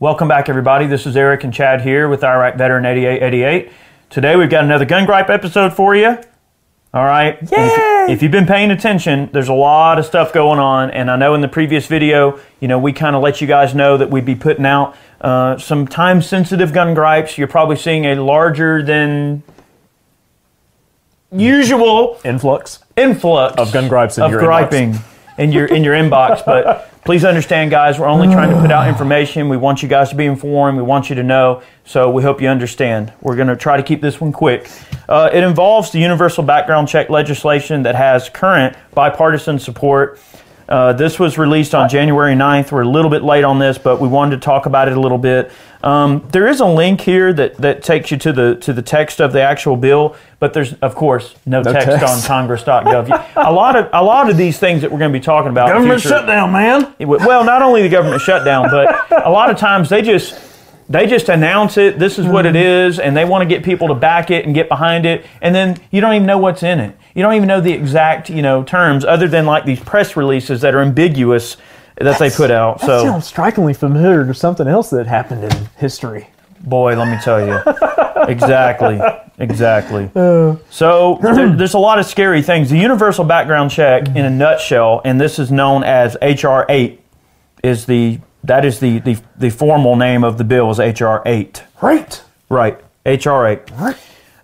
Welcome back, everybody. This is Eric and Chad here with Iraq Veteran 8888. Today we've got another Gun Gripe episode for you. All right. And If, if you've been paying attention, there's a lot of stuff going on, and I know in the previous video, you know, we kind of let you guys know that we'd be putting out uh, some time-sensitive gun gripes. You're probably seeing a larger than usual influx influx of gun gripes in of your griping inbox. In your in your inbox. But please understand, guys, we're only trying to put out information. We want you guys to be informed. We want you to know. So we hope you understand. We're going to try to keep this one quick. Uh, it involves the universal background check legislation that has current bipartisan support. Uh, this was released on January 9th. We're a little bit late on this, but we wanted to talk about it a little bit. Um, there is a link here that, that takes you to the to the text of the actual bill, but there's of course no, text, text. on Congress.gov. a lot of a lot of these things that we're going to be talking about. Government future- shutdown, man. it well, not only the government shutdown, but a lot of times they just they just announce it. This is what it mm-hmm. is, and they want to get people to back it and get behind it, and then you don't even know what's in it. You don't even know the exact you know terms, other than like these press releases that are ambiguous that they put out. That So, sounds strikingly familiar to something else that happened in history. boy, let me tell you, exactly, exactly. Uh. So there, there's a lot of scary things. The universal background check, in a nutshell, and this is known as HR eight, is the that is the the, the formal name of the bill is HR eight. Right. Right, HR eight. Right.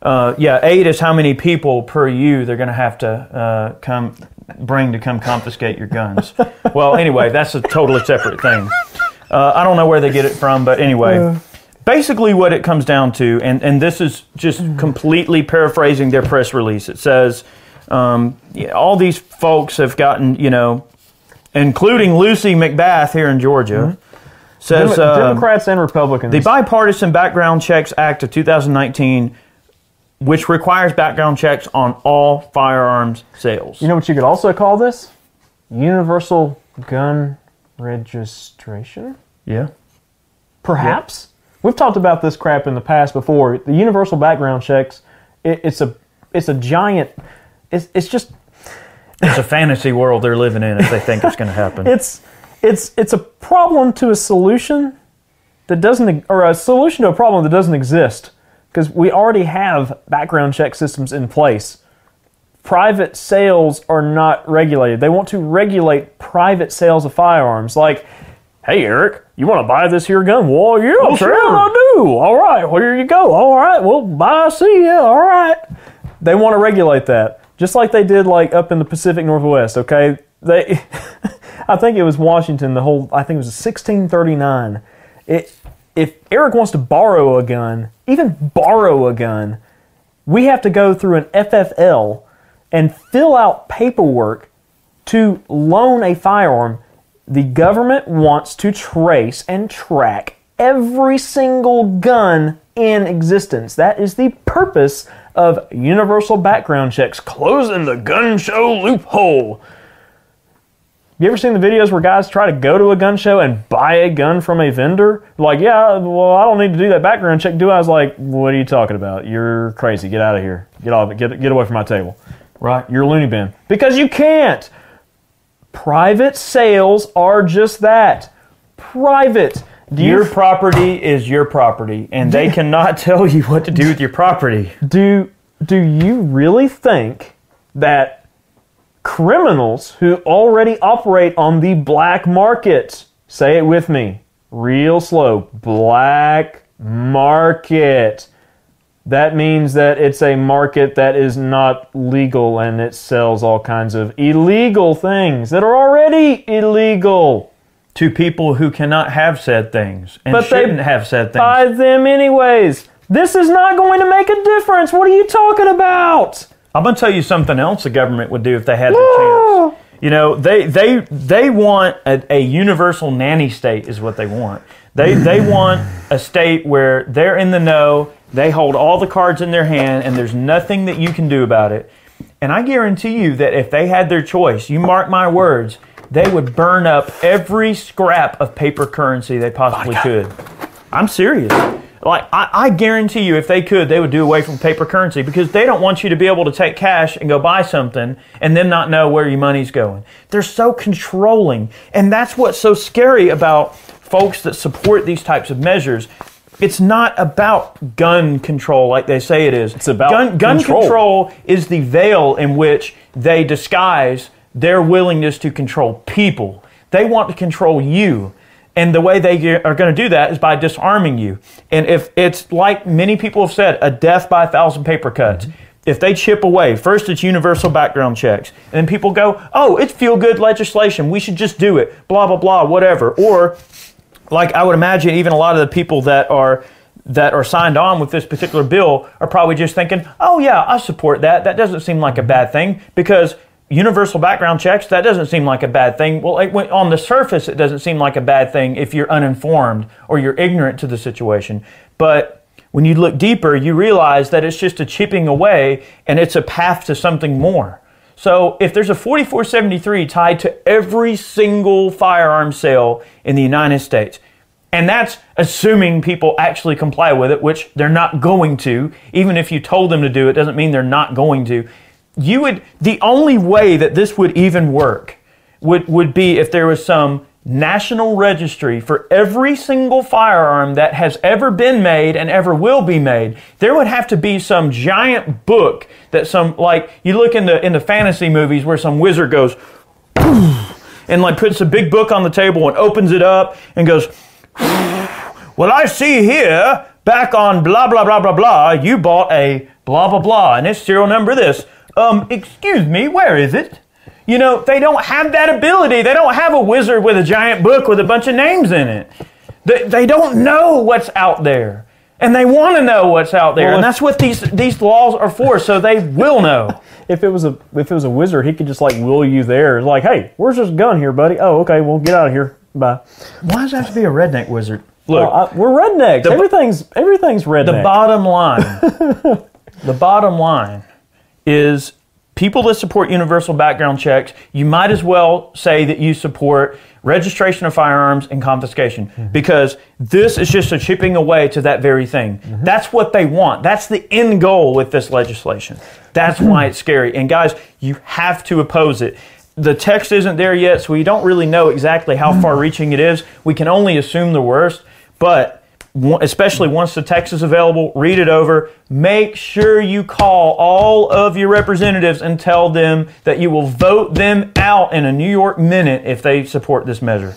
Uh, yeah, eight is how many people per you they're going to have to uh, come bring to come confiscate your guns. well, anyway, that's a totally separate thing. Uh, I don't know where they get it from, but anyway, basically what it comes down to, and, and this is just completely paraphrasing their press release. It says um, all these folks have gotten, you know, including Lucy McBath here in Georgia, says Dem- um, Democrats and Republicans. the Bipartisan Background Checks Act of 2019, which requires background checks on all firearms sales. you know what you could also call this? Universal gun registration? yeah. Perhaps. We've talked about this crap in the past before. The universal background checks, it, it's a it's a giant it's, it's just It's a fantasy world they're living in if they think it's going to happen. it's it's it's a problem to a solution that doesn't or a solution to a problem that doesn't exist because we already have background check systems in place. Private sales are not regulated. They want to regulate private sales of firearms. Like hey eric you want to buy this here gun? Well yeah oh, sure i do. All right well here you go. All right well bye see ya. All right. They want to regulate that just like they did like up in the pacific northwest okay? They i think it was washington the whole i think it was 1639 it, if eric wants to borrow a gun even borrow a gun we have to go through an ffl and fill out paperwork to loan a firearm. The government wants to trace and track every single gun in existence. That is the purpose of universal background checks, closing the gun show loophole. You ever seen the videos where guys try to go to a gun show and buy a gun from a vendor? Like, yeah, well, I don't need to do that background check, do I? I was like, what are you talking about? You're crazy. Get out of here. Get off. Get get away from my table. right. You're a loony bin. Because you can't. Private sales are just that. Private. Do you, Your property is your property, and they cannot tell you what to do with your property. do do you really think that criminals who already operate on the black market, say it with me, real slow, black market. That means that it's a market that is not legal and it sells all kinds of illegal things that are already illegal. To people who cannot have said things and But they shouldn't have said things. Buy them anyways. This is not going to make a difference. What are you talking about? I'm going to tell you something else the government would do if they had the No. chance. You know, they they they want a, a universal nanny state is what they want. They they want a state where they're in the know, they hold all the cards in their hand, and there's nothing that you can do about it. And I guarantee you that if they had their choice, you mark my words, they would burn up every scrap of paper currency they possibly could. I'm serious. Like I, I guarantee you, if they could, they would do away from paper currency because they don't want you to be able to take cash and go buy something and then not know where your money's going. They're so controlling, and that's what's so scary about folks that support these types of measures. It's not about gun control like they say it is. It's about gun, gun control. control is the veil in which they disguise their willingness to control people. They want to control you. And the way they are going to do that is by disarming you. And if it's like many people have said, a death by a thousand paper cuts. If they chip away, first it's universal background checks. And people go, oh, it's feel good legislation. We should just do it. Blah, blah, blah, whatever. Or like I would imagine even a lot of the people that are that are signed on with this particular bill are probably just thinking, "Oh yeah, I support that. That doesn't seem like a bad thing because universal background checks that doesn't seem like a bad thing." Well, like, when- on the surface it doesn't seem like a bad thing if you're uninformed or you're ignorant to the situation. But when you look deeper, you realize that it's just a chipping away and it's a path to something more. So if there's a 4473 tied to every single firearm sale in the United States, and that's assuming people actually comply with it, which they're not going to, even if you told them to do it doesn't mean they're not going to. You would the only way that this would even work would, would be if there was some national registry for every single firearm that has ever been made and ever will be made. There would have to be some giant book that some like you look in the in the fantasy movies where some wizard goes and like puts a big book on the table and opens it up and goes well, I see here back on blah blah blah blah blah, you bought a blah blah blah, and it's serial number this. Um, excuse me, where is it? You know, they don't have that ability. They don't have a wizard with a giant book with a bunch of names in it. They, they don't know what's out there. And they want to know what's out there. Well, and that's what these these laws are for, so they will know. If it was a if it was a wizard, he could just like will you there. It's Like, hey, where's this gun here, buddy? Oh, okay, well get out of here. Bye. Why does it have to be a redneck wizard? Look, Well, I, we're rednecks. everything's everything's redneck. The bottom line, the bottom line is people that support universal background checks, you might as well say that you support registration of firearms and confiscation mm-hmm. because this is just a chipping away to that very thing. Mm-hmm. That's what they want. That's the end goal with this legislation. That's mm-hmm. why it's scary. And guys, you have to oppose it. The text isn't there yet, so we don't really know exactly how far reaching it is. We can only assume the worst, but especially once the text is available, read it over. Make sure you call all of your representatives and tell them that you will vote them out in a New York minute if they support this measure.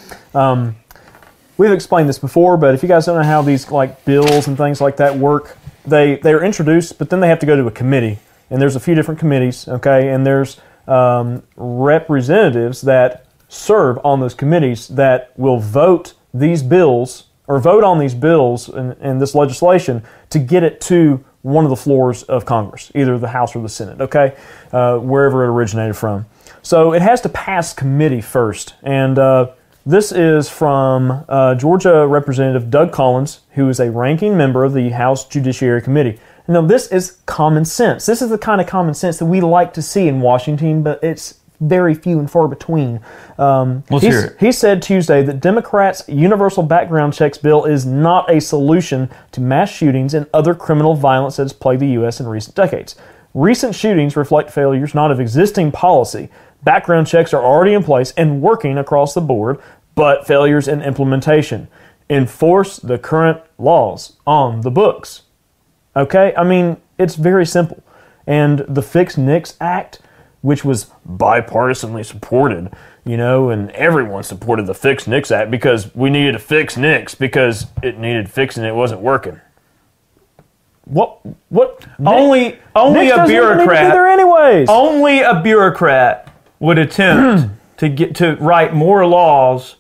We've explained this before, but if you guys don't know how these like bills and things like that work, they they are introduced, but then they have to go to a committee, and there's a few different committees, okay, and there's um, representatives that serve on those committees that will vote these bills or vote on these bills and, and this legislation to get it to one of the floors of Congress, either the House or the Senate, okay, uh, wherever it originated from. So it has to pass committee first, and uh, this is from uh, Georgia Representative Doug Collins, who is a ranking member of the House Judiciary Committee. Now, this is common sense. This is the kind of common sense that we like to see in Washington, but it's very few and far between. Um, Let's hear it. He said Tuesday that Democrats' universal background checks bill is not a solution to mass shootings and other criminal violence that has plagued the U.S. in recent decades. Recent shootings reflect failures not of existing policy. Background checks are already in place and working across the board, but failures in implementation. Enforce the current laws on the books. Okay? I mean, it's very simple. And the Fix NICS Act, which was bipartisanly supported, you know, and everyone supported the Fix NICS Act because we needed to fix NICS because it needed fixing, it wasn't working. What? What? Only, only Nix a doesn't need to bureaucrat. there anyways. Only a bureaucrat would attempt to get to write more laws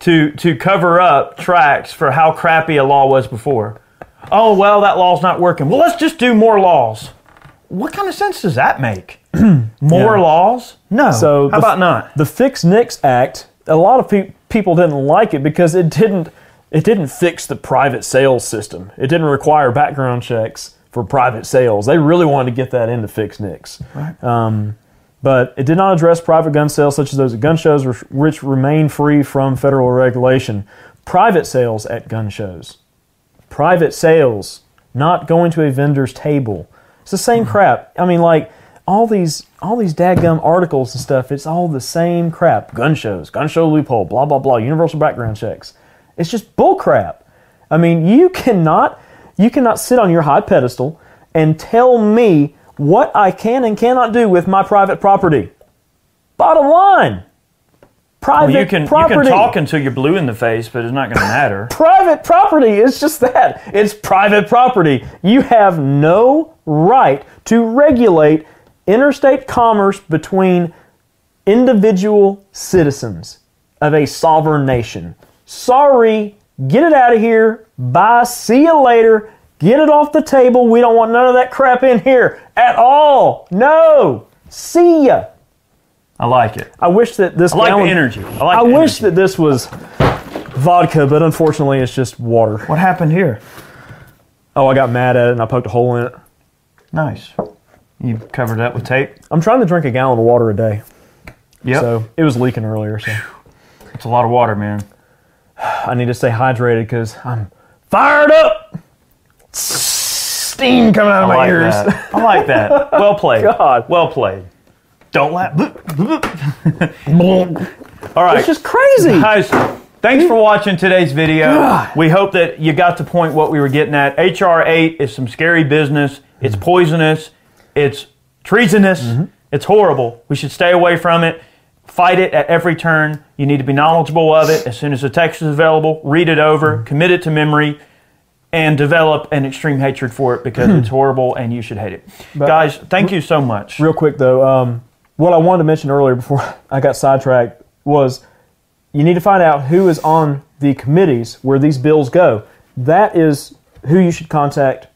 to to cover up tracks for how crappy a law was before. Oh well, that law's not working. Well, let's just do more laws. What kind of sense does that make? more Yeah. laws? No. So how the- about not? The Fix NICS Act, a lot of pe- people didn't like it because it didn't it didn't fix the private sales system. It didn't require background checks for private sales. They really wanted to get that into Fix NICS. Right. Um, but it did not address private gun sales such as those at gun shows, which- which remain free from federal regulation. Private sales at gun shows. private sales, not going to a vendor's table. It's the same crap. I mean, like all these all these dadgum articles and stuff. It's all the same crap. Gun shows, gun show loophole, blah blah blah. Universal background checks. It's just bull crap. I mean, you cannot you cannot sit on your high pedestal and tell me what I can and cannot do with my private property. Bottom line. Private Well, you can property. you can talk until you're blue in the face, but it's not going to matter. private property. is just that. It's private property. You have no right to regulate interstate commerce between individual citizens of a sovereign nation. Sorry, get it out of here. Bye. See you later. Get it off the table. We don't want none of that crap in here at all. No. See ya. I like it. I wish that this I like gallon- the energy. I like. I the wish energy. that this was vodka, but unfortunately it's just water. What happened here? Oh, I got mad at it and I poked a hole in it. Nice. You covered that with tape. I'm trying to drink a gallon of water a day, Yeah. so it was leaking earlier. So it's a lot of water, man. I need to stay hydrated because I'm fired up. Steam coming out of I my like ears. that. I like that. Well played. God. Well played. Don't laugh. All right. It's just crazy. Guys, thanks for watching today's video. God. We hope that you got the point what we were getting at. HR 8 is some scary business. It's Mm-hmm. poisonous. It's treasonous. It's horrible. We should stay away from it. Fight it at every turn. You need to be knowledgeable of it. As soon as the text is available, read it over, Mm-hmm. commit it to memory, and develop an extreme hatred for it because it's horrible and you should hate it. But Guys, thank you so much. Real quick though, um, what I wanted to mention earlier before I got sidetracked was you need to find out who is on the committees where these bills go. That is who you should contact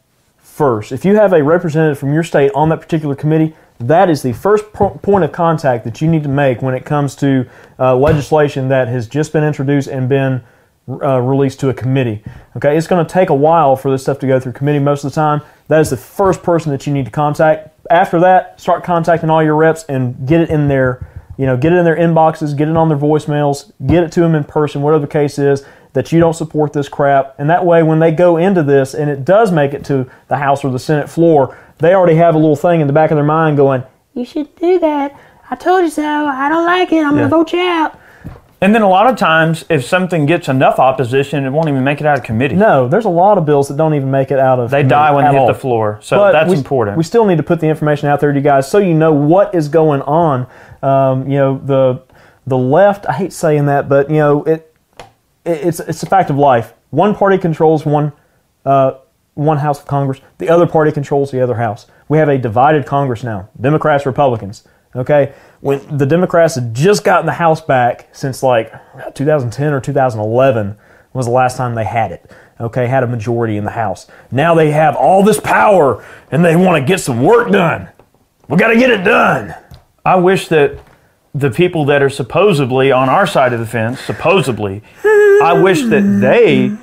first. If you have a representative from your state on that particular committee, that is the first po- point of contact that you need to make when it comes to uh, legislation that has just been introduced and been uh, released to a committee. Okay, it's going to take a while for this stuff to go through committee most of the time. That is the first person that you need to contact. After that, start contacting all your reps and get it in their, you know, get it in their inboxes, get it on their voicemails, get it to them in person, whatever the case is. That you don't support this crap, and that way, when they go into this and it does make it to the House or the Senate floor, they already have a little thing in the back of their mind going, You should do that. I told you so. I don't like it. I'm Yeah. gonna vote you out. And then a lot of times, if something gets enough opposition, it won't even make it out of committee. No, there's a lot of bills that don't even make it out of. They die when they hit all. the floor. So But that's we, important. We still need to put the information out there to you guys so you know what is going on. Um, you know the the left. I hate saying that, but you know it. It it's it's a fact of life. One party controls one uh, one house of Congress. The other party controls the other house. We have a divided Congress now. Democrats, Republicans. Okay, when the Democrats had just gotten the House back since like 2010 or 2011 was the last time they had it. Okay, had a majority in the House. Now they have all this power and they want to get some work done. We got to get it done. I wish that the people that are supposedly on our side of the fence, supposedly, I wish that they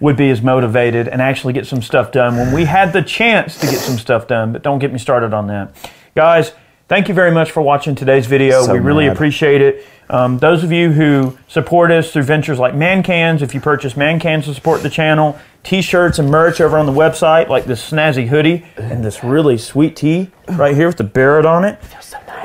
would be as motivated and actually get some stuff done when we had the chance to get some stuff done. But don't get me started on that. Guys, thank you very much for watching today's video. So we really mad. appreciate it. Um, those of you who support us through ventures like Man Cans, if you purchase Man Cans to support the channel, t-shirts and merch over on the website, like this snazzy hoodie and this really sweet tee right here with the Barrett on it.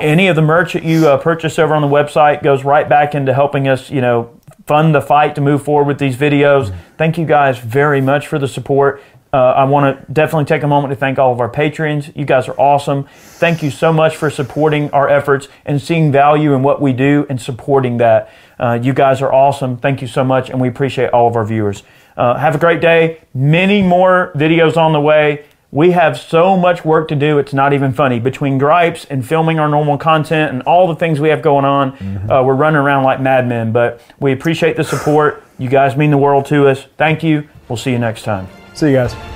Any of the merch that you uh, purchase over on the website goes right back into helping us, you know, fund the fight to move forward with these videos. Thank you guys very much for the support. Uh, I want to definitely take a moment to thank all of our patrons. You guys are awesome. Thank you so much for supporting our efforts and seeing value in what we do and supporting that. Uh, you guys are awesome. Thank you so much, and we appreciate all of our viewers. Uh, have a great day. Many more videos on the way. We have so much work to do, it's not even funny. Between gripes and filming our normal content and all the things we have going on, uh, we're running around like madmen. But we appreciate the support. You guys mean the world to us. Thank you. We'll see you next time. See you guys.